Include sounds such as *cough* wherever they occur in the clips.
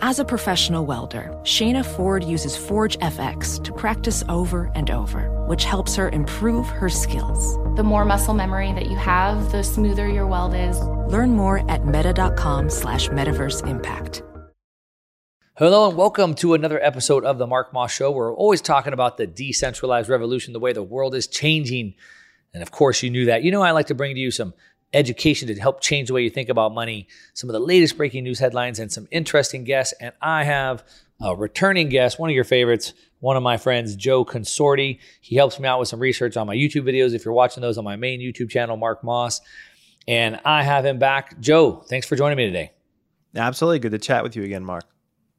As a professional welder, Shayna Ford uses Forge FX to practice over and over, which helps her improve her skills. The more muscle memory that you have, the smoother your weld is. Learn more at meta.com slash metaverse impact. Hello and welcome to another episode of the Mark Moss Show. We're always talking about the decentralized revolution, the way the world is changing. And of course, you knew that. You know, I like to bring to you some education to help change the way you think about money, some of the latest breaking news headlines, and some interesting guests. And I have a returning guest, one of your favorites, one of my friends, Joe Consorti. He helps me out with some research on my YouTube videos. If you're watching those on my main YouTube channel, Mark Moss, and I have him back. Joe, thanks for joining me today. Absolutely. Good to chat with you again, Mark.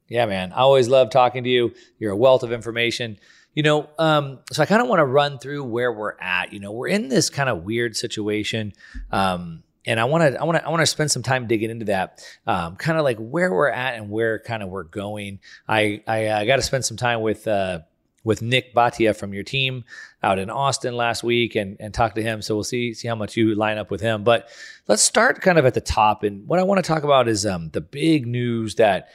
Yeah, man. I always love talking to you. You're a wealth of information. You know, um, so I kind of want to run through where we're at. You know, we're in this kind of weird situation. Um, and I want to, I want to, I want to spend some time digging into that, um, kind of like where we're at and where kind of we're going. I, I, I got to spend some time with, uh, with Nik Bhatia from your team out in Austin last week and, and talk to him. So we'll see, see how much you line up with him. But let's start kind of at the top. And what I want to talk about is, um, the big news that,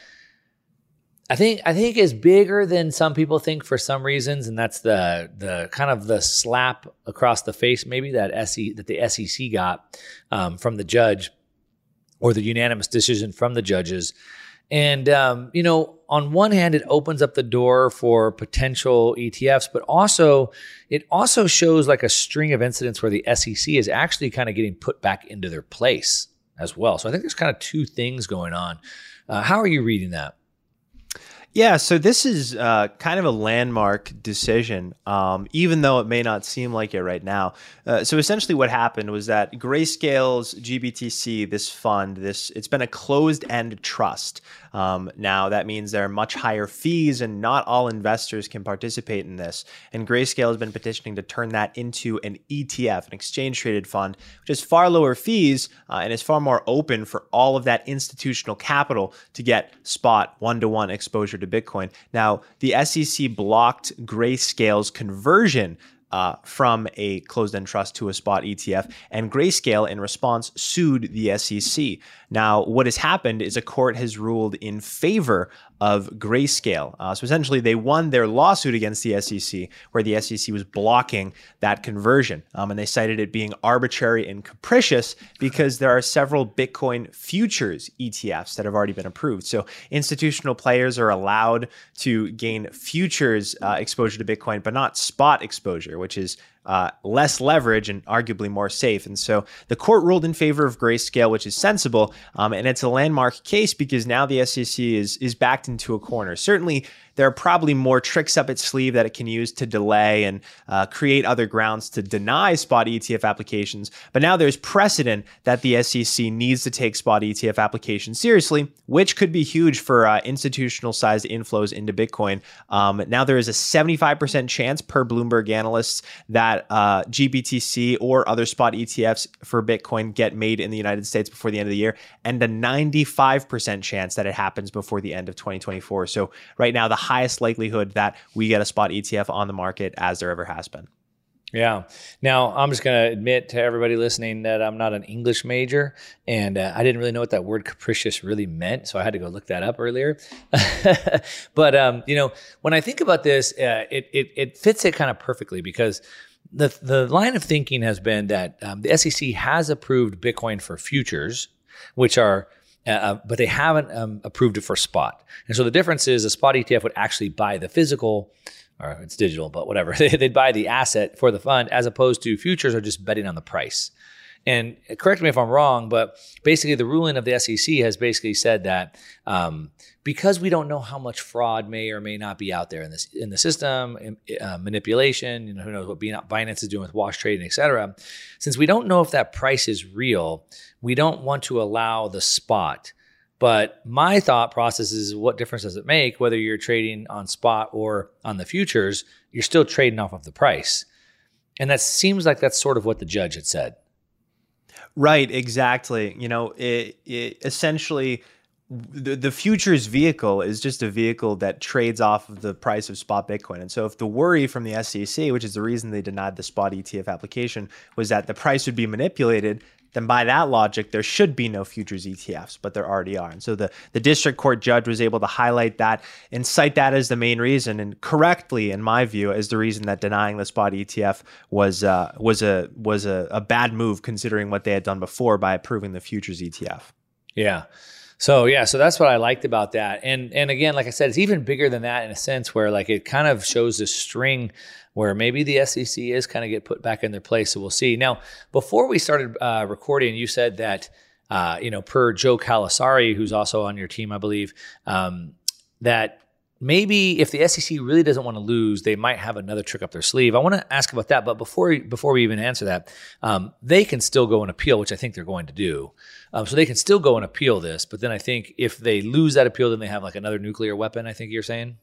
I think I think is bigger than some people think for some reasons, and that's the the kind of the slap across the face maybe that SE that the SEC got um, from the judge, or the unanimous decision from the judges. And um, you know, on one hand, it opens up the door for potential ETFs, but also it also shows like a string of incidents where the SEC is actually kind of getting put back into their place as well. So I think there's kind of two things going on. Uh, how are you reading that? Yeah, so this is uh, kind of a landmark decision, um, even though it may not seem like it right now. Uh, so essentially, what happened was that Grayscale's GBTC, this fund, this it's been a closed-end trust. Um, now that means there are much higher fees, and not all investors can participate in this. And Grayscale has been petitioning to turn that into an ETF, an exchange-traded fund, which has far lower fees uh, and is far more open for all of that institutional capital to get spot one-to-one exposure to Bitcoin. Now, the SEC blocked Grayscale's conversion uh, from a closed end trust to a spot ETF. And Grayscale, in response, sued the SEC. Now, what has happened is a court has ruled in favor of Grayscale. Uh, so essentially, they won their lawsuit against the SEC, where the SEC was blocking that conversion. Um, and they cited it being arbitrary and capricious because there are several Bitcoin futures ETFs that have already been approved. So institutional players are allowed to gain futures uh, exposure to Bitcoin, but not spot exposure, which is uh, less leverage and arguably more safe. And so the court ruled in favor of grayscale, which is sensible. Um, and it's a landmark case because now the SEC is, is backed into a corner. Certainly, there are probably more tricks up its sleeve that it can use to delay and uh, create other grounds to deny spot ETF applications. But now there's precedent that the SEC needs to take spot ETF applications seriously, which could be huge for uh, institutional sized inflows into Bitcoin. Um, now there is a 75% chance per Bloomberg analysts that uh, GBTC or other spot ETFs for Bitcoin get made in the United States before the end of the year, and a 95% chance that it happens before the end of 2024. So right now, the highest likelihood that we get a spot ETF on the market as there ever has been. Yeah. Now, I'm just going to admit to everybody listening that I'm not an English major and uh, I didn't really know what that word capricious really meant. So I had to go look that up earlier. *laughs* but, um, you know, when I think about this, uh, it, it, it fits it kind of perfectly because the, the line of thinking has been that um, the SEC has approved Bitcoin for futures, which are uh, but they haven't um, approved it for spot. And so the difference is a spot ETF would actually buy the physical, or it's digital, but whatever. *laughs* They'd buy the asset for the fund as opposed to futures are just betting on the price. And correct me if I'm wrong, but basically the ruling of the SEC has basically said that um, because we don't know how much fraud may or may not be out there in this in the system, uh, manipulation, you know, who knows what Binance is doing with wash trading, et cetera. Since we don't know if that price is real, we don't want to allow the spot. But my thought process is what difference does it make whether you're trading on spot or on the futures? You're still trading off of the price. And that seems like that's sort of what the judge had said. Right, exactly. You know, it, it essentially the, the futures vehicle is just a vehicle that trades off of the price of spot Bitcoin. And so if the worry from the SEC, which is the reason they denied the spot ETF application, was that the price would be manipulated, then by that logic, there should be no futures ETFs, but there already are. And so the, the district court judge was able to highlight that and cite that as the main reason, and correctly, in my view, as the reason that denying the spot ETF was uh, was a was a, a bad move considering what they had done before by approving the futures ETF. Yeah. So yeah, so that's what I liked about that. And and again, like I said, it's even bigger than that in a sense where like it kind of shows this string where maybe the SEC is kind of get put back in their place. So we'll see. Now, before we started uh, recording, you said that uh, you know per Joe Carlasare, who's also on your team, I believe, um, that maybe if the SEC really doesn't want to lose, they might have another trick up their sleeve. I want to ask about that, but before before we even answer that, um, they can still go and appeal, which I think they're going to do. Um, so they can still go and appeal this, but then I think if they lose that appeal, then they have like another nuclear weapon. I think you're saying.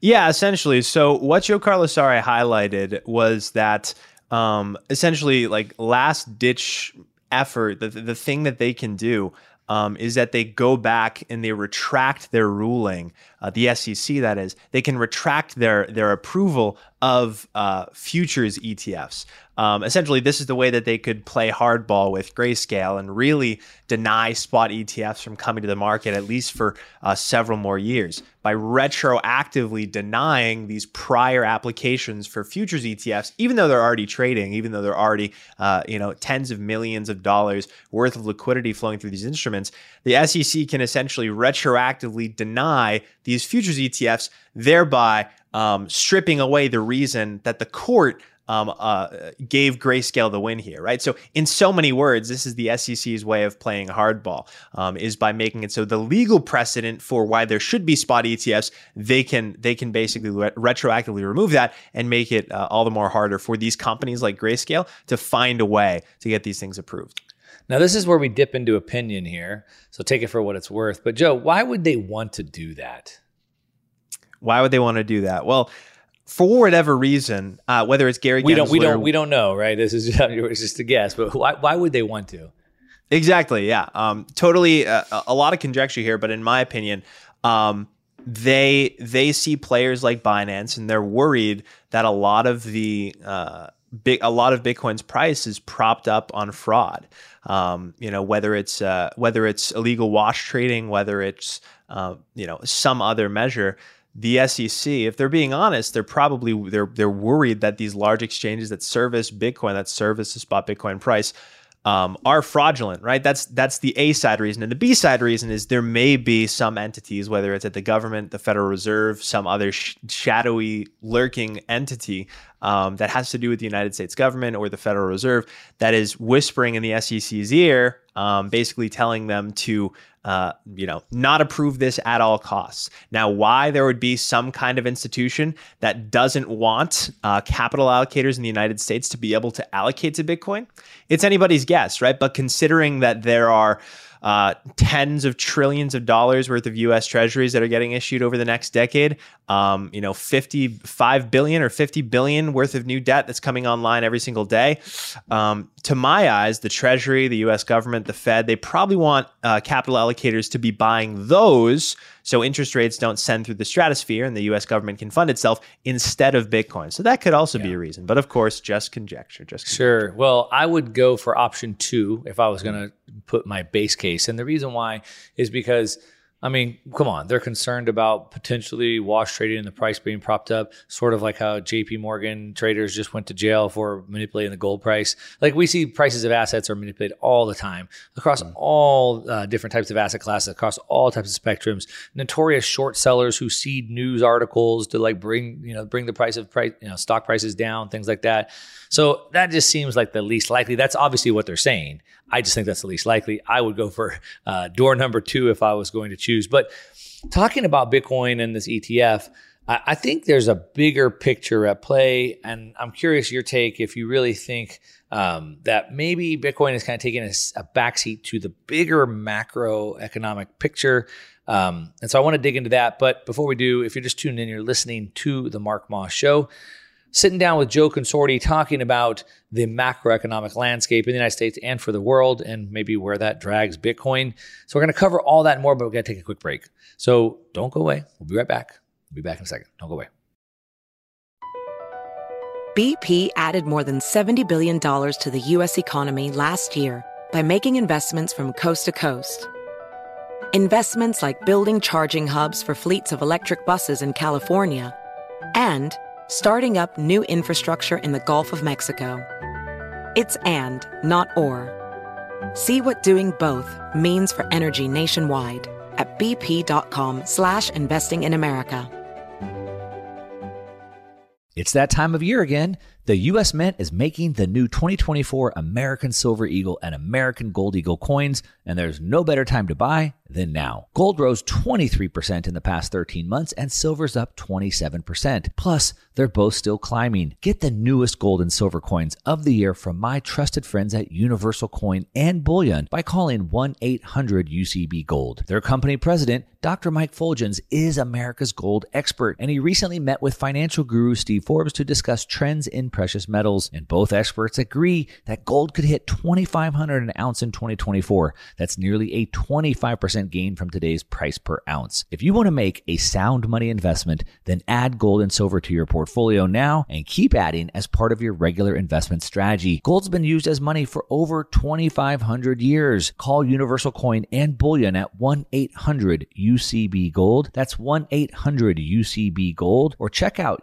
Yeah, essentially. So what Joe Carlasare highlighted was that um, essentially like last ditch effort, the, the thing that they can do um, is that they go back and they retract their ruling, uh, the SEC that is, they can retract their their approval of uh, futures ETFs. Um, essentially, this is the way that they could play hardball with grayscale and really deny spot ETFs from coming to the market, at least for uh, several more years, by retroactively denying these prior applications for futures ETFs, even though they're already trading, even though they're already, uh, you know, tens of millions of dollars worth of liquidity flowing through these instruments. The SEC can essentially retroactively deny these futures ETFs, thereby um, stripping away the reason that the court um, uh, gave Grayscale the win here, right? So, in so many words, this is the SEC's way of playing hardball, um, is by making it so the legal precedent for why there should be spot ETFs, they can they can basically re- retroactively remove that and make it uh, all the more harder for these companies like Grayscale to find a way to get these things approved. Now, this is where we dip into opinion here, so take it for what it's worth. But Joe, why would they want to do that? Why would they want to do that? Well, for whatever reason, uh, whether it's Gary, we Gensler, don't, we don't, we don't know, right? This is *laughs* just, it's just a guess. But why, why would they want to? Exactly. Yeah. Um, totally. Uh, a lot of conjecture here, but in my opinion, um, they they see players like Binance, and they're worried that a lot of the uh, big a lot of Bitcoin's price is propped up on fraud. Um, you know, whether it's uh, whether it's illegal wash trading, whether it's uh, you know some other measure the SEC, if they're being honest, they're probably they're they're worried that these large exchanges that service Bitcoin, that service the spot Bitcoin price, um, are fraudulent, right? That's that's the A side reason, and the B side reason is there may be some entities, whether it's at the government, the Federal Reserve, some other sh- shadowy lurking entity um, that has to do with the United States government or the Federal Reserve that is whispering in the SEC's ear, um, basically telling them to uh, you know, not approve this at all costs. Now, why there would be some kind of institution that doesn't want uh, capital allocators in the United States to be able to allocate to Bitcoin, it's anybody's guess, right? But considering that there are uh, tens of trillions of dollars worth of U.S. Treasuries that are getting issued over the next decade. Um, you know, 55 billion or 50 billion worth of new debt that's coming online every single day. Um, to my eyes, the Treasury, the U.S. government, the Fed, they probably want uh, capital allocators to be buying those so interest rates don't send through the stratosphere and the US government can fund itself instead of Bitcoin. So that could also yeah. be a reason. But of course, just conjecture, just conjecture. Sure. Well, I would go for option 2 if I was going to put my base case. And the reason why is because I mean, come on. They're concerned about potentially wash trading and the price being propped up, sort of like how JP Morgan traders just went to jail for manipulating the gold price. Like we see prices of assets are manipulated all the time across mm. all uh, different types of asset classes, across all types of spectrums. Notorious short sellers who seed news articles to like bring, you know, bring the price of price, you know, stock prices down, things like that. So that just seems like the least likely. That's obviously what they're saying. I just think that's the least likely. I would go for uh, door number two if I was going to choose. But talking about Bitcoin and this ETF, I, I think there's a bigger picture at play. And I'm curious your take if you really think um, that maybe Bitcoin is kind of taking a, a backseat to the bigger macroeconomic picture. Um, and so I want to dig into that. But before we do, if you're just tuning in, you're listening to the Mark Moss Show sitting down with Joe Consorti talking about the macroeconomic landscape in the United States and for the world and maybe where that drags Bitcoin. So we're going to cover all that more, but we're going to take a quick break. So don't go away. We'll be right back. We'll be back in a second. Don't go away. BP added more than $70 billion to the U.S. economy last year by making investments from coast to coast. Investments like building charging hubs for fleets of electric buses in California and starting up new infrastructure in the Gulf of Mexico. It's and, not or. See what doing both means for energy nationwide at bp.com slash investing in America. It's that time of year again. The U.S. Mint is making the new 2024 American Silver Eagle and American Gold Eagle coins, and there's no better time to buy than now. Gold rose 23% in the past 13 months, and silver's up 27%. Plus, they're both still climbing. Get the newest gold and silver coins of the year from my trusted friends at Universal Coin and Bullion by calling 1 800 UCB Gold. Their company president, Dr. Mike Fuljenz, is America's gold expert, and he recently met with financial guru Steve Forbes to discuss trends in precious metals, and both experts agree that gold could hit 2500 an ounce in 2024. That's nearly a 25% gain from today's price per ounce. If you want to make a sound money investment, then add gold and silver to your portfolio now and keep adding as part of your regular investment strategy. Gold's been used as money for over 2500 years. Call Universal Coin and Bullion at 1-800 UCB Gold. That's 1-800 UCB Gold or check out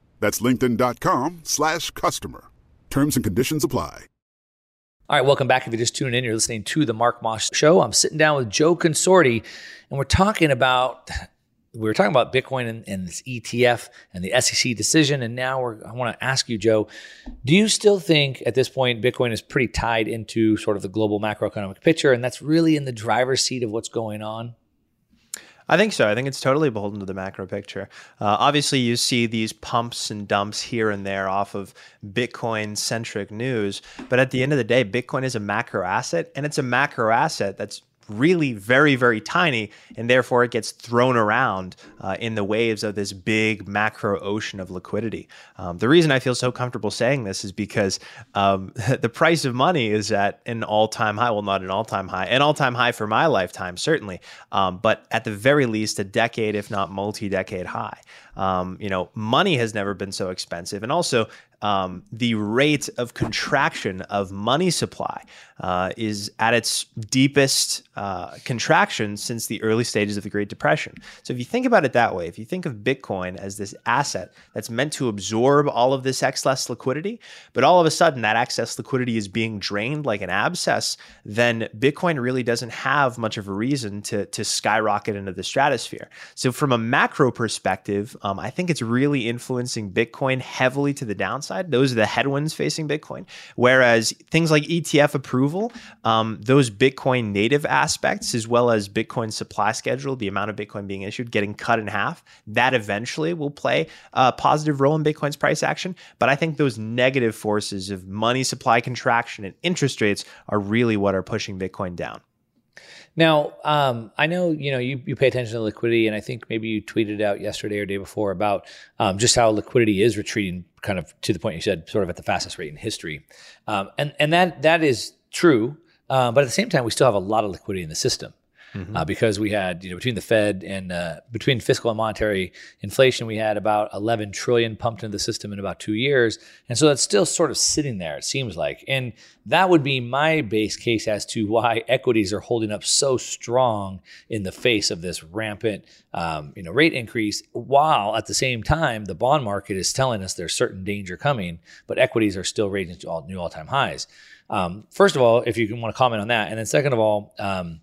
That's linkedin.com slash customer. Terms and conditions apply. All right, welcome back. If you're just tuning in, you're listening to the Mark Moss Show. I'm sitting down with Joe Consorti, and we're talking about we were talking about Bitcoin and, and, this ETF and the SEC decision, and now I want to ask you, Joe, do you still think at this point Bitcoin is pretty tied into sort of the global macroeconomic picture, and that's really in the driver's seat of what's going on? I think so. I think it's totally beholden to the macro picture. Uh, obviously, you see these pumps and dumps here and there off of Bitcoin centric news. But at the end of the day, Bitcoin is a macro asset, and it's a macro asset that's really very, very tiny, and therefore it gets thrown around uh, in the waves of this big macro ocean of liquidity. Um, the reason I feel so comfortable saying this is because um, *laughs* the price of money is at an all time high. Well, not an all time high, an all time high for my lifetime, certainly, um, but at the very least, a decade, if not multi decade high. Um, you know, money has never been so expensive. And also, um, the rate of contraction of money supply uh, is at its deepest uh, contraction since the early stages of the Great Depression. So if you think about it that way, if you think of Bitcoin as this asset that's meant to absorb all of this excess liquidity, but all of a sudden that excess liquidity is being drained like an abscess, then Bitcoin really doesn't have much of a reason to, to skyrocket into the stratosphere. So from a macro perspective, um, I think it's really influencing Bitcoin heavily to the downside. Those are the headwinds facing Bitcoin. Whereas things like ETF approval, um, those Bitcoin native aspects, as well as Bitcoin supply schedule, the amount of Bitcoin being issued, getting cut in half, that eventually will play a positive role in Bitcoin's price action. But I think those negative forces of money supply contraction and interest rates are really what are pushing Bitcoin down. Now, um, I know you know you, you pay attention to liquidity, and I think maybe you tweeted out yesterday or day before about um, just how liquidity is retreating, kind of to the point you said, sort of at the fastest rate in history, um, and and that that is true. Uh, but at the same time, we still have a lot of liquidity in the system mm-hmm. uh, because we had, you know, between the Fed and uh, between fiscal and monetary inflation, we had about 11 trillion pumped into the system in about two years. And so that's still sort of sitting there, it seems like. And that would be my base case as to why equities are holding up so strong in the face of this rampant, um, you know, rate increase, while at the same time, the bond market is telling us there's certain danger coming, but equities are still raising to all new all-time highs. Um, first of all, if you can want to comment on that, and then second of all, um,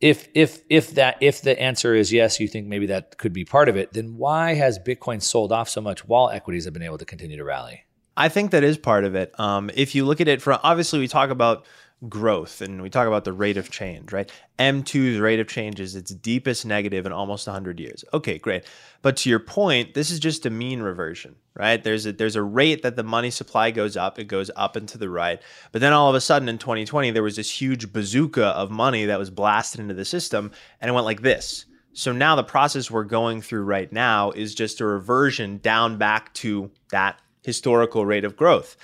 if if if that if the answer is yes, you think maybe that could be part of it, then why has Bitcoin sold off so much while equities have been able to continue to rally? I think that is part of it. Um, if you look at it from obviously we talk about growth and we talk about the rate of change, right? M2's rate of change is its deepest negative in almost 100 years. Okay, great. But to your point, this is just a mean reversion, right? There's a there's a rate that the money supply goes up, it goes up and to the right. But then all of a sudden in 2020 there was this huge bazooka of money that was blasted into the system and it went like this. So now the process we're going through right now is just a reversion down back to that historical rate of growth.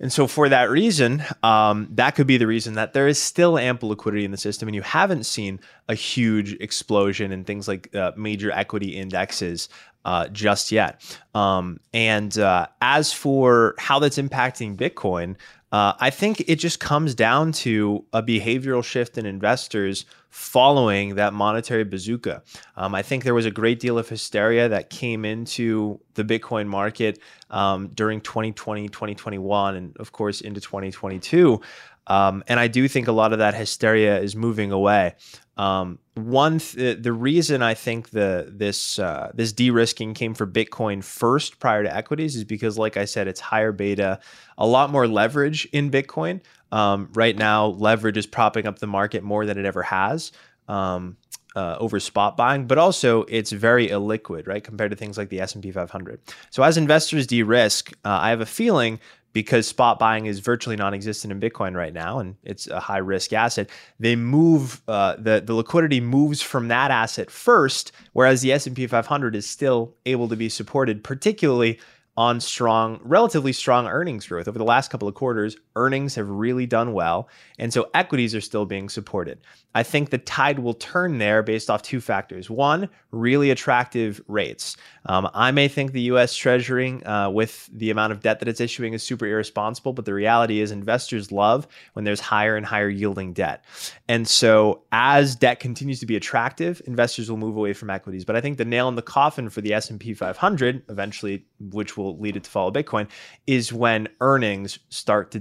And so, for that reason, um, that could be the reason that there is still ample liquidity in the system, and you haven't seen a huge explosion in things like uh, major equity indexes uh, just yet. Um, and uh, as for how that's impacting Bitcoin, uh, I think it just comes down to a behavioral shift in investors following that monetary bazooka. Um, I think there was a great deal of hysteria that came into the Bitcoin market um, during 2020, 2021, and of course into 2022. Um, and I do think a lot of that hysteria is moving away. Um, one th- the reason I think the this uh, this de-risking came for Bitcoin first prior to equities is because, like I said, it's higher beta, a lot more leverage in Bitcoin. Um, right now, leverage is propping up the market more than it ever has. Um, uh, over spot buying, but also it's very illiquid, right, compared to things like the S and P 500. So as investors de-risk, uh, I have a feeling because spot buying is virtually non-existent in Bitcoin right now, and it's a high risk asset. They move uh, the the liquidity moves from that asset first, whereas the S and P 500 is still able to be supported, particularly on strong, relatively strong earnings growth. Over the last couple of quarters, earnings have really done well. And so equities are still being supported. I think the tide will turn there based off two factors. One, really attractive rates. Um, I may think the US Treasury, uh, with the amount of debt that it's issuing, is super irresponsible, but the reality is investors love when there's higher and higher yielding debt. And so as debt continues to be attractive, investors will move away from equities. But I think the nail in the coffin for the S&P 500, eventually, which will lead it to follow Bitcoin, is when earnings start to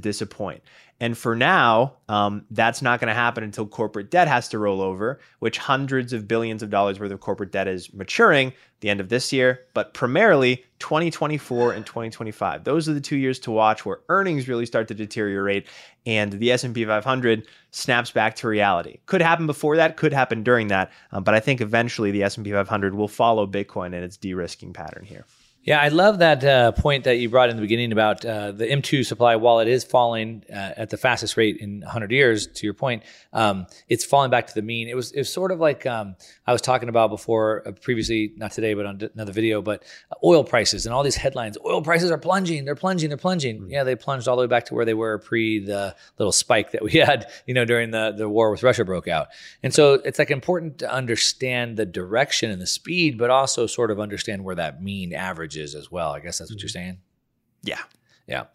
And for now, um, that's not going to happen until corporate debt has to roll over, which hundreds of billions of dollars worth of corporate debt is maturing the end of this year, but primarily 2024 and 2025. Those are the two years to watch where earnings really start to deteriorate and the S&P 500 snaps back to reality. Could happen before that, could happen during that, um, but I think eventually the S&P 500 will follow Bitcoin and its de-risking pattern here. Yeah, I love that uh, point that you brought in the beginning about uh, the M2 supply. While it is falling uh, at the fastest rate in 100 years, to your point, um, it's falling back to the mean. It was it was sort of like um, I was talking about before, uh, previously, not today, but on another video. But oil prices and all these headlines: oil prices are plunging. They're plunging. They're plunging. Mm-hmm. Yeah, they plunged all the way back to where they were pre the little spike that we *laughs* had, you know, during the the war with Russia broke out. And so it's like important to understand the direction and the speed, but also sort of understand where that mean average as well. I guess that's what you're saying. Yeah. Yeah.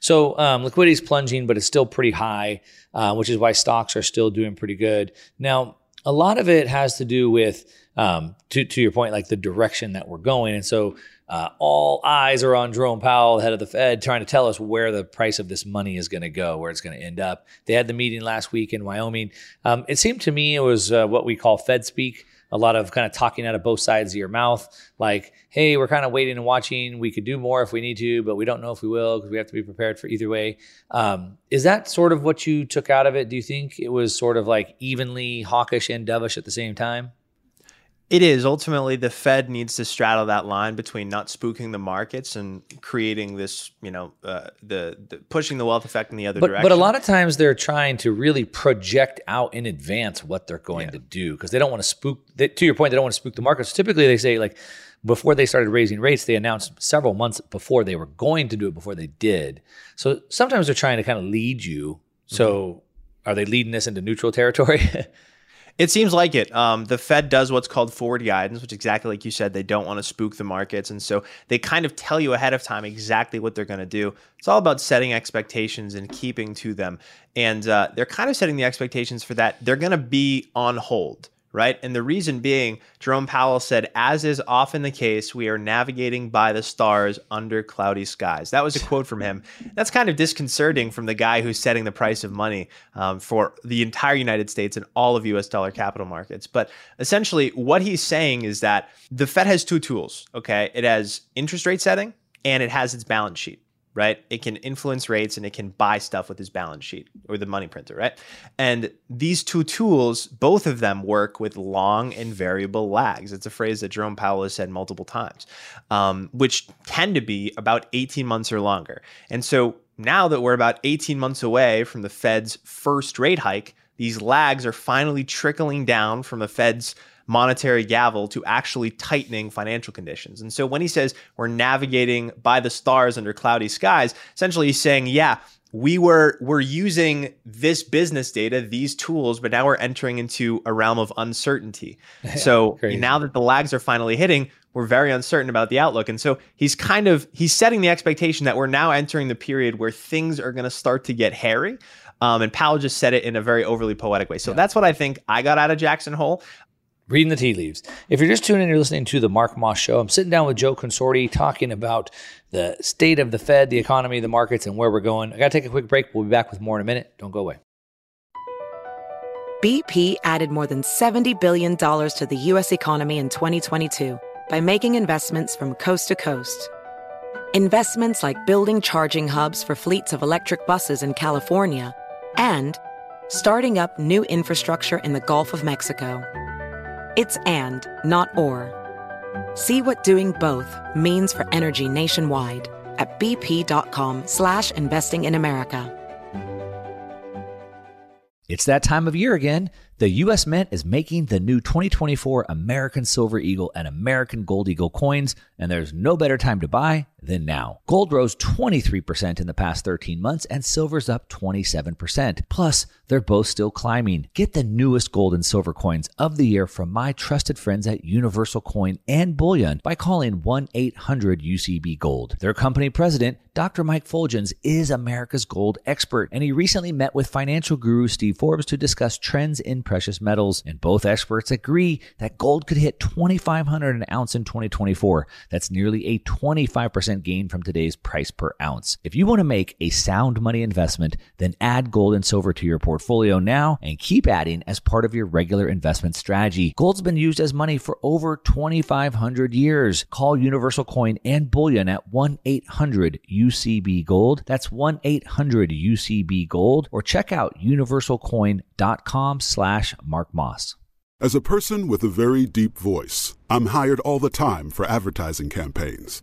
So um, liquidity is plunging, but it's still pretty high, uh, which is why stocks are still doing pretty good. Now, a lot of it has to do with, um, to, to your point, like the direction that we're going. And so uh, all eyes are on Jerome Powell, head of the Fed, trying to tell us where the price of this money is going to go, where it's going to end up. They had the meeting last week in Wyoming. Um, it seemed to me it was uh, what we call Fed speak a lot of kind of talking out of both sides of your mouth, like, hey, we're kind of waiting and watching. We could do more if we need to, but we don't know if we will because we have to be prepared for either way. Um, is that sort of what you took out of it? Do you think it was sort of like evenly hawkish and dovish at the same time? It is ultimately the Fed needs to straddle that line between not spooking the markets and creating this, you know, uh, the, the, pushing the wealth effect in the other but, direction. But a lot of times they're trying to really project out in advance what they're going yeah. to do because they don't want to spook. They, to your point, they don't want to spook the markets. Typically, they say like before they started raising rates, they announced several months before they were going to do it before they did. So sometimes they're trying to kind of lead you. So mm-hmm. are they leading us into neutral territory? *laughs* It seems like it. Um, the Fed does what's called forward guidance, which exactly like you said, they don't want to spook the markets. And so they kind of tell you ahead of time exactly what they're going to do. It's all about setting expectations and keeping to them. And uh, they're kind of setting the expectations for that. They're going to be on hold right? And the reason being, Jerome Powell said, as is often the case, we are navigating by the stars under cloudy skies. That was a quote from him. That's kind of disconcerting from the guy who's setting the price of money um, for the entire United States and all of US dollar capital markets. But essentially, what he's saying is that the Fed has two tools, okay? It has interest rate setting and it has its balance sheet right? It can influence rates and it can buy stuff with his balance sheet or the money printer, right? And these two tools, both of them work with long and variable lags. It's a phrase that Jerome Powell has said multiple times, um, which tend to be about 18 months or longer. And so now that we're about 18 months away from the Fed's first rate hike, these lags are finally trickling down from the Fed's monetary gavel to actually tightening financial conditions. And so when he says we're navigating by the stars under cloudy skies, essentially he's saying, yeah, we were we're using this business data, these tools, but now we're entering into a realm of uncertainty. *laughs* Yeah, so crazy. now that the lags are finally hitting, we're very uncertain about the outlook. And so he's kind of he's setting the expectation that we're now entering the period where things are going to start to get hairy. Um, and Powell just said it in a very overly poetic way. So yeah. that's what I think I got out of Jackson Hole reading the tea leaves. If you're just tuning in, you're listening to the Mark Moss Show. I'm sitting down with Joe Consorti talking about the state of the Fed, the economy, the markets, and where we're going. I got to take a quick break. We'll be back with more in a minute. Don't go away. BP added more than $70 billion to the U.S. economy in 2022 by making investments from coast to coast. Investments like building charging hubs for fleets of electric buses in California and starting up new infrastructure in the Gulf of Mexico. It's and, not or. See what doing both means for energy nationwide at bp.com slash investing in America. It's that time of year again. The U.S. Mint is making the new 2024 American Silver Eagle and American Gold Eagle coins, and there's no better time to buy than now. Gold rose 23% in the past 13 months, and silver's up 27%. Plus, they're both still climbing. Get the newest gold and silver coins of the year from my trusted friends at Universal Coin and Bullion by calling 1 800 UCB Gold. Their company president, Dr. Mike Fuljenz, is America's gold expert, and he recently met with financial guru Steve Forbes to discuss trends in precious metals, and both experts agree that gold could hit 2500 an ounce in 2024. That's nearly a 25% gain from today's price per ounce. If you want to make a sound money investment, then add gold and silver to your portfolio now and keep adding as part of your regular investment strategy. Gold's been used as money for over 2500 years. Call Universal Coin and Bullion at 1-800 UCB Gold. That's 1-800 UCB Gold or check out universalcoin.com slash Mark Moss. As a person with a very deep voice, I'm hired all the time for advertising campaigns.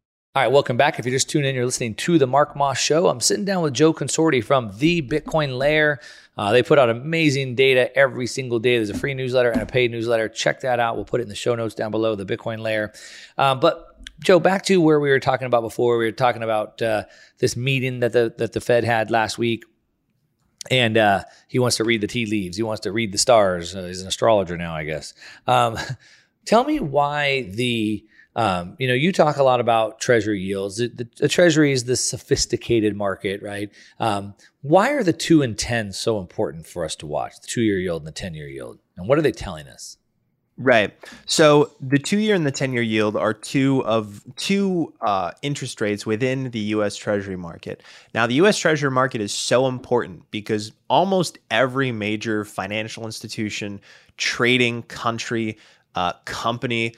All right, welcome back. If you're just tuning in, you're listening to the Mark Moss Show. I'm sitting down with Joe Consorti from the Bitcoin Layer. Uh, they put out amazing data every single day. There's a free newsletter and a paid newsletter. Check that out. We'll put it in the show notes down below, the Bitcoin Layer. Um, but Joe, back to where we were talking about before. We were talking about uh, this meeting that the that the Fed had last week, and uh, he wants to read the tea leaves. He wants to read the stars. Uh, he's an astrologer now, I guess. Um, *laughs* tell me why the um, you know, you talk a lot about treasury yields. The, the, the treasury is the sophisticated market, right? Um, why are the two and 10 so important for us to watch, the two year yield and the 10 year yield? And what are they telling us? Right. So the two year and the 10 year yield are two of two uh, interest rates within the US Treasury market. Now, the US Treasury market is so important because almost every major financial institution, trading country, uh, company,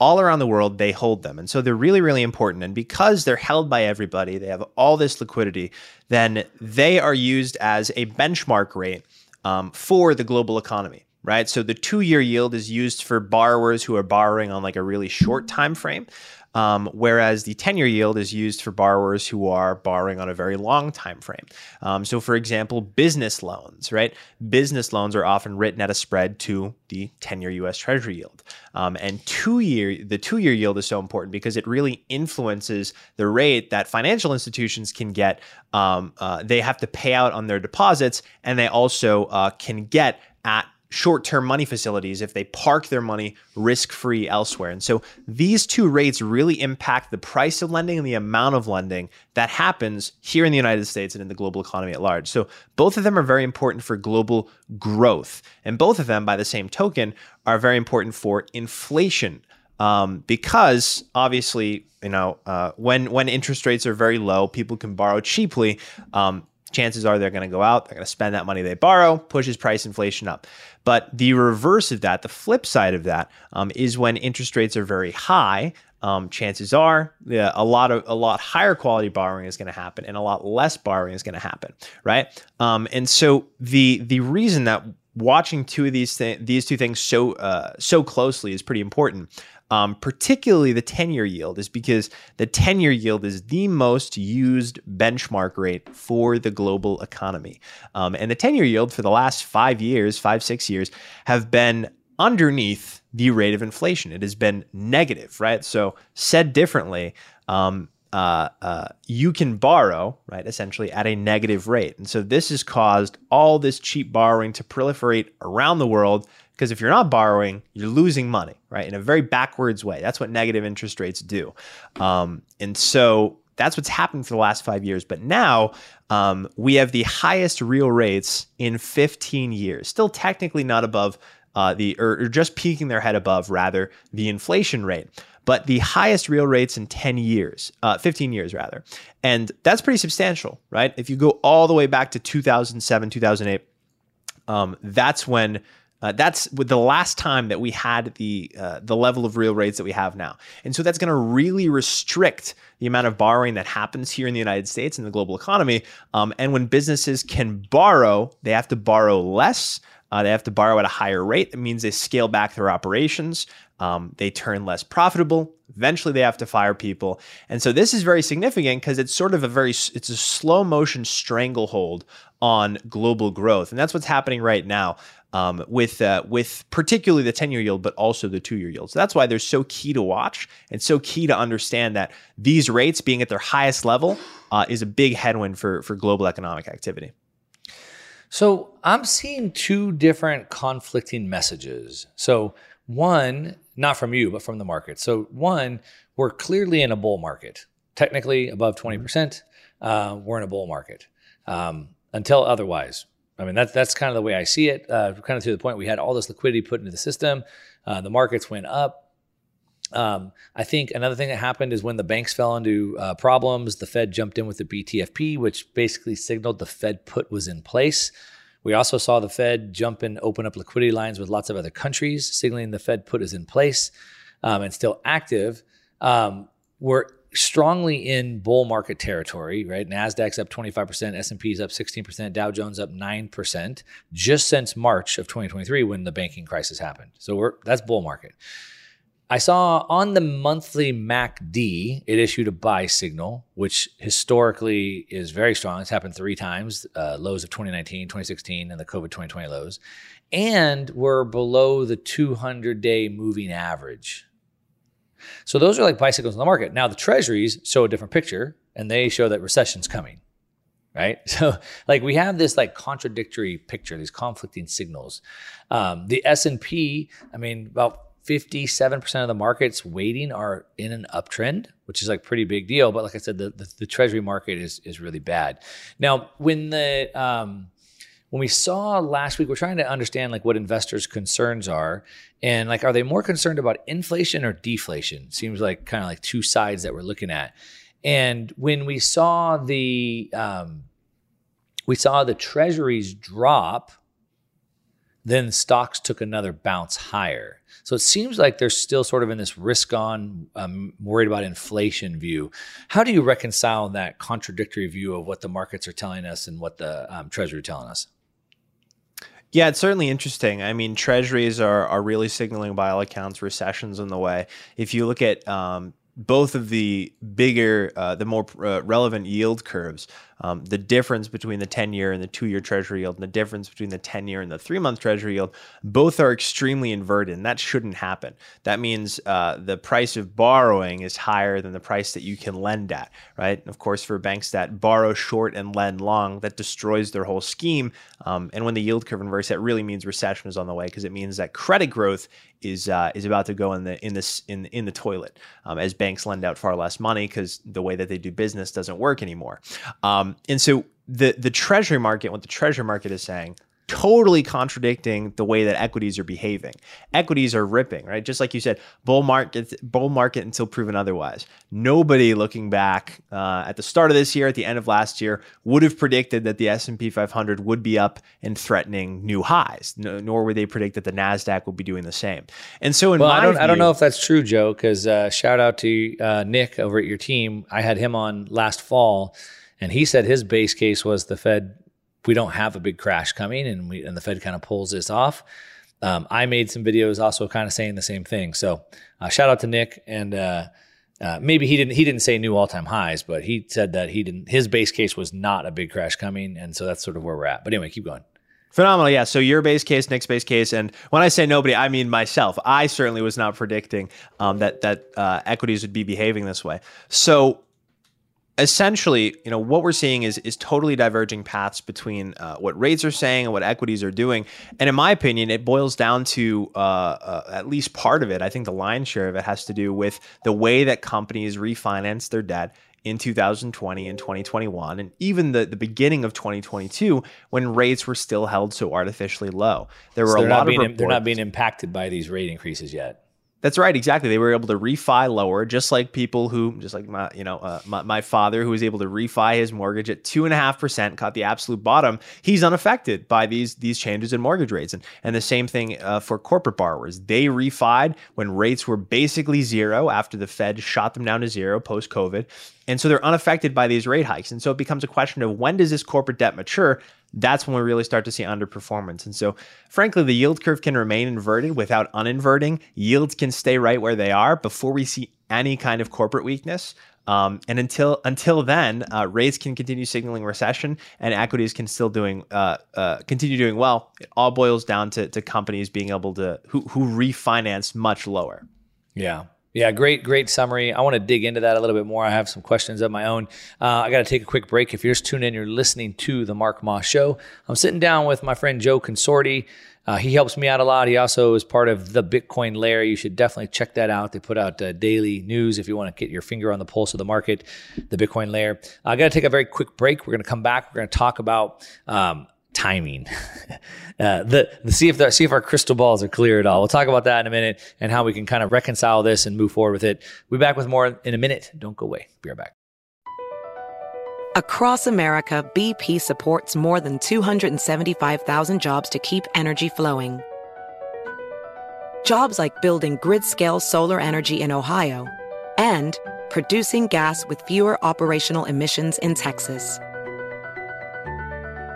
all around the world, they hold them. And so they're really, really important. And because they're held by everybody, they have all this liquidity, then they are used as a benchmark rate um, for the global economy. Right. So the two year yield is used for borrowers who are borrowing on like a really short time frame. Um, whereas the 10-year yield is used for borrowers who are borrowing on a very long time frame. Um, so, for example, business loans, right? Business loans are often written at a spread to the 10-year U.S. Treasury yield, um, and two-year the two-year yield is so important because it really influences the rate that financial institutions can get. Um, uh, they have to pay out on their deposits, and they also uh, can get at short term money facilities if they park their money risk free elsewhere. And so these two rates really impact the price of lending and the amount of lending that happens here in the United States and in the global economy at large. So both of them are very important for global growth. And both of them, by the same token, are very important for inflation. Um, because obviously, you know, uh, when when interest rates are very low, people can borrow cheaply. Um, chances are they're going to go out, they're going to spend that money they borrow, pushes price inflation up. But the reverse of that, the flip side of that, um, is when interest rates are very high. Um, chances are yeah, a lot of a lot higher quality borrowing is going to happen, and a lot less borrowing is going to happen, right? Um, and so the the reason that watching two of these th- these two things so uh, so closely is pretty important um, particularly the 10 year yield, is because the 10 year yield is the most used benchmark rate for the global economy. Um, and the 10 year yield for the last five years, five, six years, have been underneath the rate of inflation. It has been negative, right? So, said differently, um, uh, uh, you can borrow, right, essentially at a negative rate. And so this has caused all this cheap borrowing to proliferate around the world because if you're not borrowing, you're losing money, right? In a very backwards way. That's what negative interest rates do. Um, and so that's what's happened for the last five years. But now um, we have the highest real rates in 15 years, still technically not above uh, the, or, or just peaking their head above, rather, the inflation rate but the highest real rates in 10 years, uh, 15 years rather. And that's pretty substantial, right? If you go all the way back to 2007, 2008, um, that's when uh, that's the last time that we had the uh, the level of real rates that we have now, and so that's going to really restrict the amount of borrowing that happens here in the United States and the global economy. Um, and when businesses can borrow, they have to borrow less. Uh, they have to borrow at a higher rate. It means they scale back their operations. Um, they turn less profitable. Eventually, they have to fire people, and so this is very significant because it's sort of a very it's a slow motion stranglehold on global growth, and that's what's happening right now um, with uh, with particularly the 10 year yield, but also the two year yield. So that's why they're so key to watch and so key to understand that these rates being at their highest level uh, is a big headwind for for global economic activity. So I'm seeing two different conflicting messages. So one, not from you, but from the market. So one, we're clearly in a bull market, technically above 20%. Uh, we're in a bull market um, until otherwise. I mean, that's that's kind of the way I see it. Uh, kind of to the point we had all this liquidity put into the system, uh, the markets went up. Um, I think another thing that happened is when the banks fell into uh, problems, the Fed jumped in with the BTFP, which basically signaled the Fed put was in place, We also saw the Fed jump and open up liquidity lines with lots of other countries, signaling the Fed put is in place um, and still active. Um, we're strongly in bull market territory, right? Nasdaq's up 25%, S&P's up 16%, Dow Jones up 9% just since March of 2023 when the banking crisis happened. So we're that's bull market. I saw on the monthly MACD, it issued a buy signal, which historically is very strong. It's happened three times uh, lows of 2019, 2016, and the COVID 2020 lows. And we're below the 200 day moving average. So those are like bicycles in the market. Now, the treasuries show a different picture and they show that recession's coming right *laughs* so like we have this like contradictory picture these conflicting signals um, the s&p i mean about 57% of the markets waiting are in an uptrend, which is like pretty big deal. But like I said, the, the, the treasury market is, is really bad. Now, when the, um, when we saw last week, we're trying to understand like what investors' concerns are, and like, are they more concerned about inflation or deflation? Seems like kind of like two sides that we're looking at. And when we saw the, um, we saw the treasuries drop, then stocks took another bounce higher. So it seems like they're still sort of in this risk on, um, worried about inflation view. How do you reconcile that contradictory view of what the markets are telling us and what the um, Treasury telling us? Yeah, it's certainly interesting. I mean, treasuries are, are really signaling by all accounts recessions in the way. If you look at um, both of the bigger, uh, the more uh, relevant yield curves, um, the difference between the 10 year and the two year treasury yield, and the difference between the 10 year and the three month treasury yield, both are extremely inverted. And that shouldn't happen. That means uh, the price of borrowing is higher than the price that you can lend at, right? And of course, for banks that borrow short and lend long, that destroys their whole scheme. Um, and when the yield curve inverts, that really means recession is on the way because it means that credit growth is uh, is about to go in the in this in in the toilet um, as banks lend out far less money because the way that they do business doesn't work anymore. Um, and so the the treasury market, what the treasury market is saying, totally contradicting the way that equities are behaving. Equities are ripping, right? Just like you said, bull market, bull market until proven otherwise. Nobody looking back uh, at the start of this year, at the end of last year, would have predicted that the S&P 500 would be up and threatening new highs. No, nor would they predict that the Nasdaq would be doing the same. And so, in well, my I don't, view, I don't know if that's true, Joe. Because uh, shout out to uh, Nik over at your team. I had him on last fall, and he said his base case was the Fed we don't have a big crash coming and we and the Fed kind of pulls this off. Um, I made some videos also kind of saying the same thing. So uh, shout out to Nik and uh, uh, maybe he didn't he didn't say new all time highs, but he said that he didn't his base case was not a big crash coming, and so that's sort of where we're at. But anyway, keep going. Phenomenal, yeah. So your base case, Nik's base case, and when I say nobody, I mean myself. I certainly was not predicting um, that that uh, equities would be behaving this way. So essentially, you know, what we're seeing is is totally diverging paths between uh, what rates are saying and what equities are doing. And in my opinion, it boils down to uh, uh, at least part of it. I think the lion's share of it has to do with the way that companies refinance their debt in 2020 and 2021, and even the, the beginning of 2022 when rates were still held so artificially low. There were so a lot of being, they're not being impacted by these rate increases yet. That's right, exactly. They were able to refi lower, just like people who, just like my, you know, uh, my, my, father, who was able to refi his mortgage at two and a half percent, caught the absolute bottom. He's unaffected by these these changes in mortgage rates, and and the same thing uh, for corporate borrowers. They refied when rates were basically zero after the Fed shot them down to zero post COVID, and so they're unaffected by these rate hikes. And so it becomes a question of when does this corporate debt mature? That's when we really start to see underperformance. And so, frankly, the yield curve can remain inverted without uninverting. Yields can stay right where they are before we see any kind of corporate weakness. Um, and until until then, uh, rates can continue signaling recession, and equities can still doing uh, uh, continue doing well. It all boils down to, to companies being able to who who refinance much lower. Yeah, yeah, great, great summary. I want to dig into that a little bit more. I have some questions of my own. Uh, I got to take a quick break. If you're just tuning in, you're listening to the Mark Moss Show. I'm sitting down with my friend Joe Consorti. Uh, he helps me out a lot. He also is part of the Bitcoin Layer. You should definitely check that out. They put out uh, daily news if you want to get your finger on the pulse of the market, the Bitcoin Layer. I got to take a very quick break. We're going to come back. We're going to talk about um, timing. *laughs* uh, the, the see if the, see if our crystal balls are clear at all. We'll talk about that in a minute and how we can kind of reconcile this and move forward with it. We'll be back with more in a minute. Don't go away. Be right back. Across America, BP supports more than 275,000 jobs to keep energy flowing. Jobs like building grid scale solar energy in Ohio and producing gas with fewer operational emissions in Texas.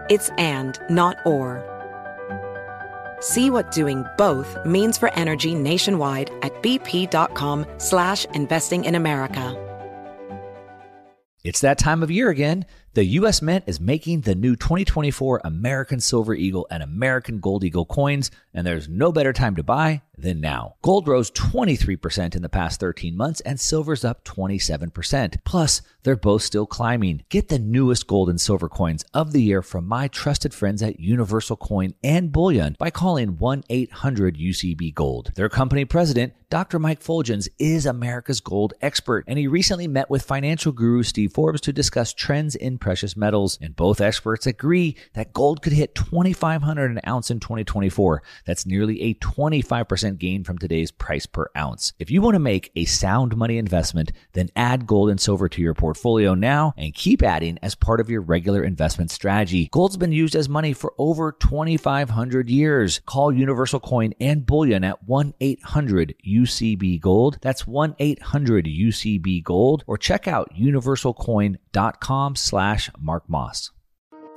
It's and, not or. See what doing both means for energy nationwide at bp.com slash investing in America. It's that time of year again. The U.S. Mint is making the new 2024 American Silver Eagle and American Gold Eagle coins, and there's no better time to buy than now. Gold rose 23% in the past 13 months, and silver's up 27%. Plus, they're both still climbing. Get the newest gold and silver coins of the year from my trusted friends at Universal Coin and Bullion by calling 1 800 UCB Gold. Their company president, Dr. Mike Fuljenz, is America's gold expert, and he recently met with financial guru Steve Forbes to discuss trends in precious metals. And both experts agree that gold could hit 2,500 an ounce in 2024. That's nearly a 25% gain from today's price per ounce. If you want to make a sound money investment, then add gold and silver to your portfolio now and keep adding as part of your regular investment strategy. Gold's been used as money for over 2,500 years. Call Universal Coin and Bullion at 1 800 UCB Gold. That's 1 800 UCB Gold or check out universalcoin.com slash Mark Moss.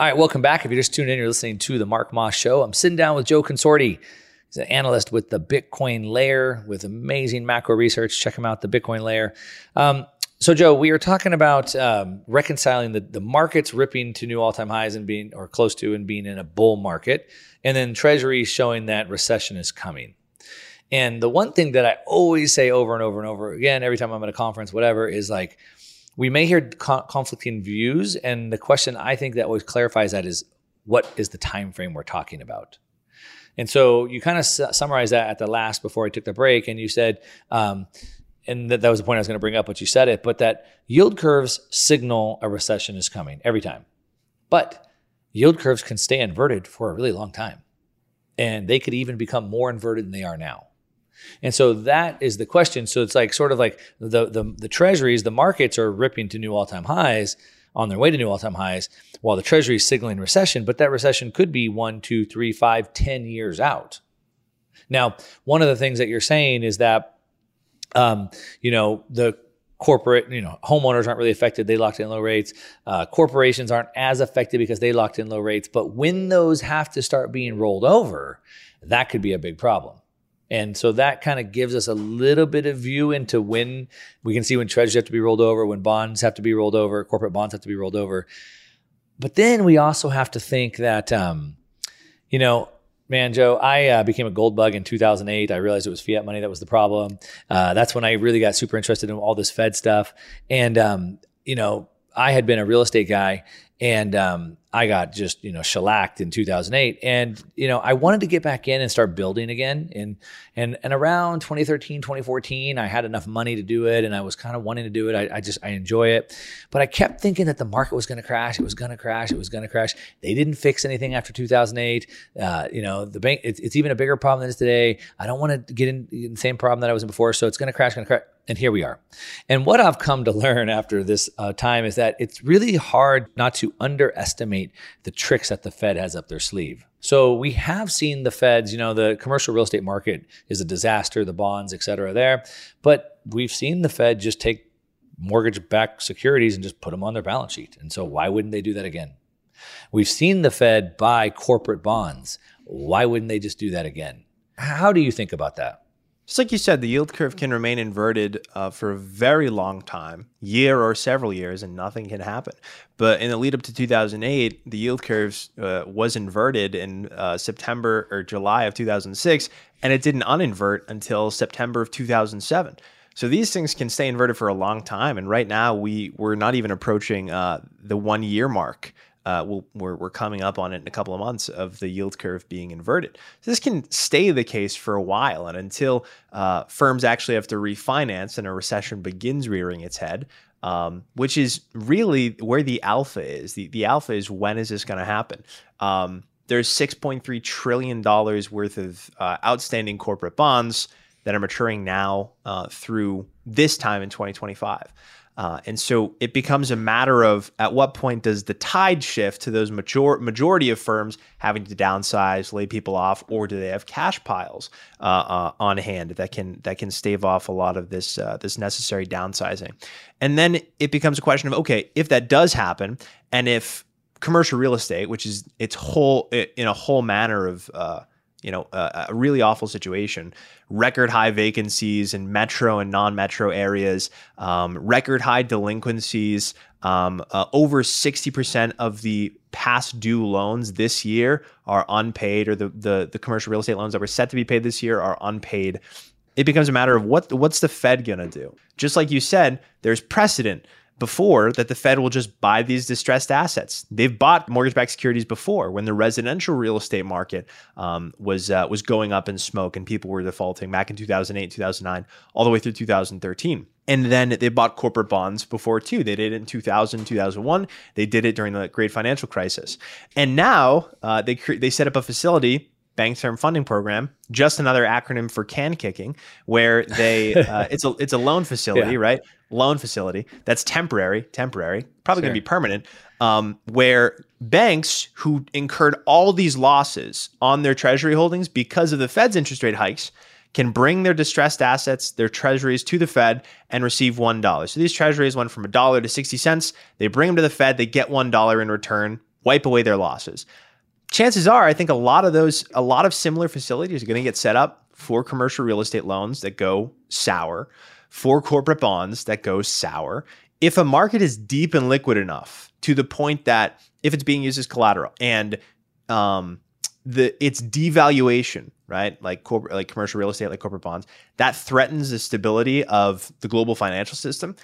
All right, welcome back. If you're just tuned in, you're listening to the Mark Moss Show. I'm sitting down with Joe Consorti. He's an analyst with the Bitcoin Layer with amazing macro research. Check him out, the Bitcoin Layer. Um, so, Joe, we are talking about um, reconciling the, the markets ripping to new all time highs and being, or close to, and being in a bull market, and then Treasury showing that recession is coming. And the one thing that I always say over and over and over again, every time I'm at a conference, whatever, is like, we may hear co- conflicting views, and the question I think that always clarifies that is, what is the time frame we're talking about? And so you kind of su- summarized that at the last before I took the break, and you said, um, and that, that was the point I was going to bring up, but you said it, but that yield curves signal a recession is coming every time. But yield curves can stay inverted for a really long time, and they could even become more inverted than they are now. And so that is the question. So it's like sort of like the the, the treasuries, the markets are ripping to new all time highs on their way to new all time highs, while the treasury is signaling recession. But that recession could be one, two, three, five, ten years out. Now, one of the things that you're saying is that, um, you know, the corporate, you know, homeowners aren't really affected. They locked in low rates. Uh, corporations aren't as affected because they locked in low rates. But when those have to start being rolled over, that could be a big problem. And so that kind of gives us a little bit of view into when we can see when treasuries have to be rolled over, when bonds have to be rolled over, corporate bonds have to be rolled over. But then we also have to think that, um, you know, man, Joe, I uh, became a gold bug in 2008. I realized it was fiat money that was the problem. Uh, that's when I really got super interested in all this Fed stuff. And, um, you know, I had been a real estate guy and um, I got just you know shellacked in 2008, and you know I wanted to get back in and start building again. And and and around 2013, 2014, I had enough money to do it, and I was kind of wanting to do it. I, I just I enjoy it, but I kept thinking that the market was going to crash. It was going to crash. It was going to crash. They didn't fix anything after 2008. Uh, you know the bank. It's, it's, even a bigger problem than it is today. I don't want to get in, in the same problem that I was in before. So it's going to crash. Going to crash and here we are. And what I've come to learn after this uh, time is that it's really hard not to underestimate the tricks that the Fed has up their sleeve. So we have seen the Feds, you know, the commercial real estate market is a disaster, the bonds, et cetera, there. But we've seen the Fed just take mortgage backed securities and just put them on their balance sheet. And so why wouldn't they do that again? We've seen the Fed buy corporate bonds. Why wouldn't they just do that again? How do you think about that? Just like you said, the yield curve can remain inverted uh, for a very long time, year or several years, and nothing can happen. But in the lead up to 2008, the yield curve uh, was inverted in uh, September or July of 2006, and it didn't uninvert until September of 2007. So these things can stay inverted for a long time. And right now, we we're not even approaching uh, the one year mark. Uh, we we are we're coming up on it in a couple of months of the yield curve being inverted. So this can stay the case for a while, and until uh, firms actually have to refinance and a recession begins rearing its head, um, which is really where the alpha is. The the alpha is when is this going to happen? Um, there's 6.3 trillion dollars worth of uh, outstanding corporate bonds that are maturing now uh, through this time in 2025. Uh, and so it becomes a matter of at what point does the tide shift to those major- majority of firms having to downsize, lay people off, or do they have cash piles uh, uh, on hand that can that can stave off a lot of this uh, this necessary downsizing? And then it becomes a question of okay, if that does happen, and if commercial real estate, which is its whole in a whole manner of uh, you know, a, a, really awful situation. Record high vacancies in metro and non-metro areas. Um, record high delinquencies. Um, uh, over sixty percent of the past due loans this year are unpaid, or the, the the commercial real estate loans that were set to be paid this year are unpaid. It becomes a matter of what what's the Fed gonna do? Just like you said, there's precedent before that the Fed will just buy these distressed assets. They've bought mortgage-backed securities before when the residential real estate market um, was uh, was going up in smoke and people were defaulting back in 2008, 2009, all the way through 2013. And then they bought corporate bonds before too. They did it in 2000, 2001. They did it during the Great Financial Crisis. And now uh, they cre- they set up a facility Bank Term Funding Program, just another acronym for can kicking, where they uh, it's a it's a loan facility, yeah. right? Loan facility that's temporary, temporary, probably sure. going to be permanent. Um, where banks who incurred all these losses on their treasury holdings because of the Fed's interest rate hikes can bring their distressed assets, their treasuries to the Fed and receive $1. So these treasuries went from a dollar to 60 cents. They bring them to the Fed, they get $1 in return, wipe away their losses chances are, I think a lot of those, a lot of similar facilities are going to get set up for commercial real estate loans that go sour, for corporate bonds that go sour. If a market is deep and liquid enough to the point that if it's being used as collateral and um, the its devaluation, right, like corporate, like commercial real estate, like corporate bonds, that threatens the stability of the global financial system.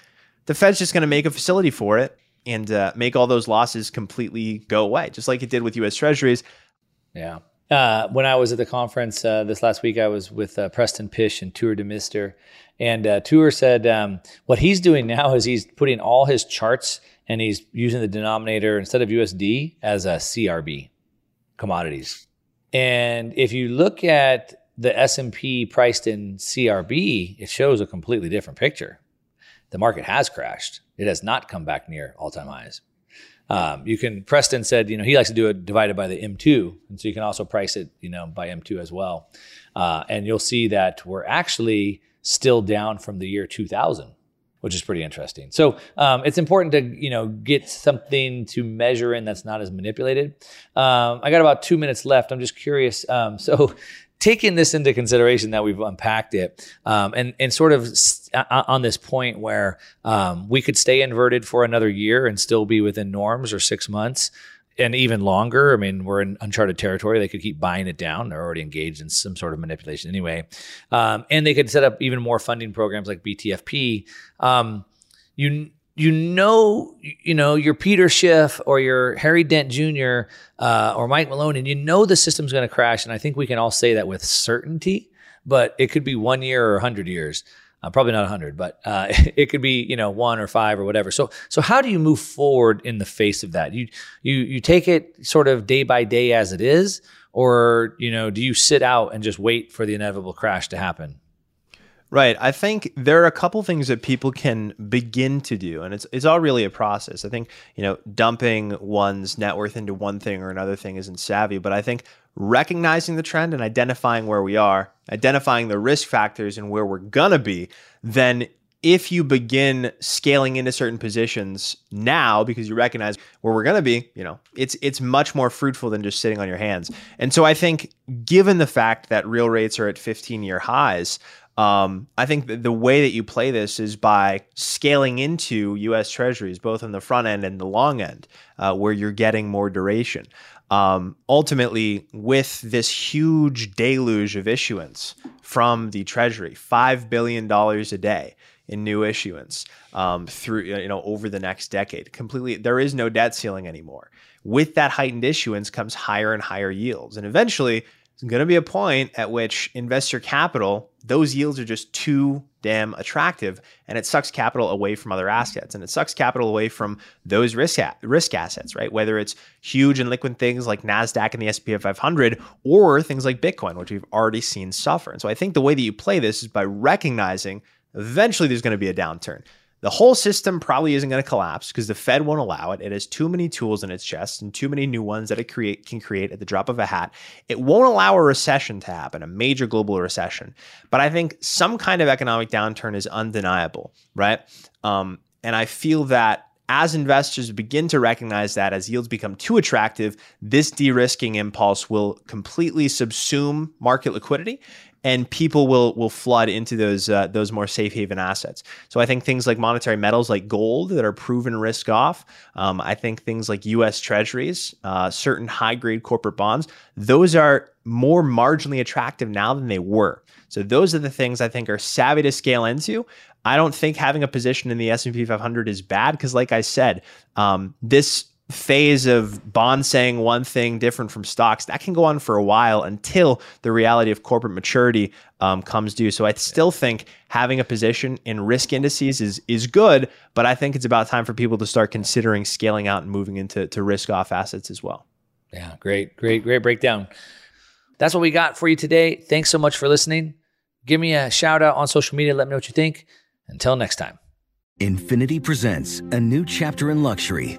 The Fed's just going to make a facility for it and uh, make all those losses completely go away, just like it did with U.S. Treasuries. Yeah. Uh, when I was at the conference uh, this last week, I was with uh, Preston Pish and Tuur Demeester, and uh, Tuur said um, what he's doing now is he's putting all his charts and he's using the denominator instead of USD as a CRB, commodities. And if you look at the S&P priced in CRB, it shows a completely different picture. The market has crashed it has not come back near all time highs. Um, you can Preston said you know he likes to do it divided by the M2, and so you can also price it you know by M2 as well, uh, and you'll see that we're actually still down from the year 2000, which is pretty interesting. So um, it's important to you know get something to measure in that's not as manipulated. Um, I got about two minutes left. I'm just curious. Um, *laughs* so taking this into consideration that we've unpacked it um, and, and sort of st- on this point where um, we could stay inverted for another year and still be within norms or six months and even longer. I mean, we're in uncharted territory. They could keep buying it down. They're already engaged in some sort of manipulation anyway. Um, and they could set up even more funding programs like BTFP. Um, you you know, you know, your Peter Schiff or your Harry Dent Jr. Uh, or Mike Malone, and you know the system's going to crash. And I think we can all say that with certainty, but it could be one year or hundred years. Uh, probably not hundred, but uh, *laughs* it could be you know one or five or whatever. So so how do you move forward in the face of that? You you you take it sort of day by day as it is, or you know do you sit out and just wait for the inevitable crash to happen? Right. I think there are a couple things that people can begin to do, and it's it's all really a process. I think you know dumping one's net worth into one thing or another thing isn't savvy, but I think recognizing the trend and identifying where we are, identifying the risk factors and where we're gonna be, then if you begin scaling into certain positions now because you recognize where we're going to be, you know, it's it's much more fruitful than just sitting on your hands. And so I think given the fact that real rates are at 15-year highs, Um, I think the way that you play this is by scaling into U.S. Treasuries, both on the front end and the long end, uh, where you're getting more duration. Um, ultimately, with this huge deluge of issuance from the Treasury, five billion dollars a day in new issuance um, through you know over the next decade, completely there is no debt ceiling anymore. With that heightened issuance comes higher and higher yields, and eventually there's going to be a point at which investor capital, those yields are just too damn attractive and it sucks capital away from other assets and it sucks capital away from those risk a- risk assets, right? Whether it's huge and liquid things like Nasdaq and the S&P 500 or things like Bitcoin, which we've already seen suffer. And so I think the way that you play this is by recognizing eventually there's going to be a downturn. The whole system probably isn't going to collapse because the Fed won't allow it. It has too many tools in its chest and too many new ones that it create can create at the drop of a hat. It won't allow a recession to happen, a major global recession. But I think some kind of economic downturn is undeniable, right? Um, and I feel that as investors begin to recognize that as yields become too attractive, this de risking impulse will completely subsume market liquidity and people will will flood into those uh, those more safe haven assets. So I think things like monetary metals like gold that are proven risk off. Um, I think things like U.S. Treasuries, uh, certain high grade corporate bonds, those are more marginally attractive now than they were. So those are the things I think are savvy to scale into. I don't think having a position in the S&P 500 is bad because, like I said, um, this phase of bonds saying one thing different from stocks that can go on for a while until the reality of corporate maturity um, comes due. So i still think having a position in risk indices is is good but i think it's about time for people to start considering scaling out and moving into to risk off assets as well. Yeah great great great breakdown. That's what we got for you today. Thanks so much for listening. Give me a shout out on social media. Let me know what you think. Until next time. Infiniti presents a new chapter in luxury